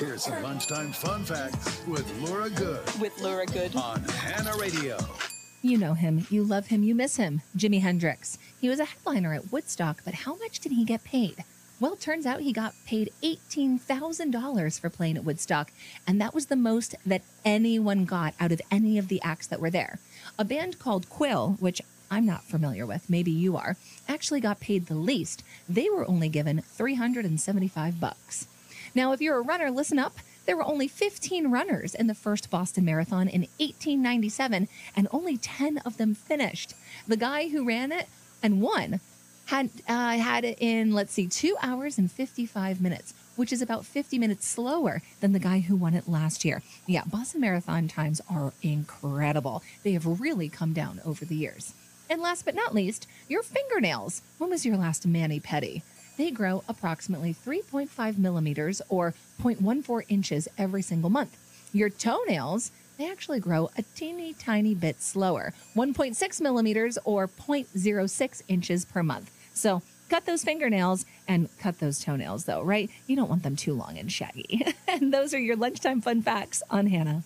Here's some lunchtime fun facts with Lura Good with Lura Good. on Hannah Radio. You know him, you love him, you miss him. Jimi Hendrix. He was a headliner at Woodstock, but how much did he get paid? Well, it turns out he got paid $18,000 for playing at Woodstock, and that was the most that anyone got out of any of the acts that were there. A band called Quill, which I'm not familiar with, maybe you are, actually got paid the least. They were only given 375 bucks. Now, if you're a runner, listen up. There were only 15 runners in the first Boston Marathon in 1897, and only 10 of them finished. The guy who ran it and won had uh, had it in let's see, two hours and 55 minutes, which is about 50 minutes slower than the guy who won it last year. Yeah, Boston Marathon times are incredible. They have really come down over the years. And last but not least, your fingernails. When was your last mani pedi? They grow approximately 3.5 millimeters or 0.14 inches every single month. Your toenails, they actually grow a teeny tiny bit slower, 1.6 millimeters or 0.06 inches per month. So cut those fingernails and cut those toenails, though, right? You don't want them too long and shaggy. and those are your lunchtime fun facts on Hannah.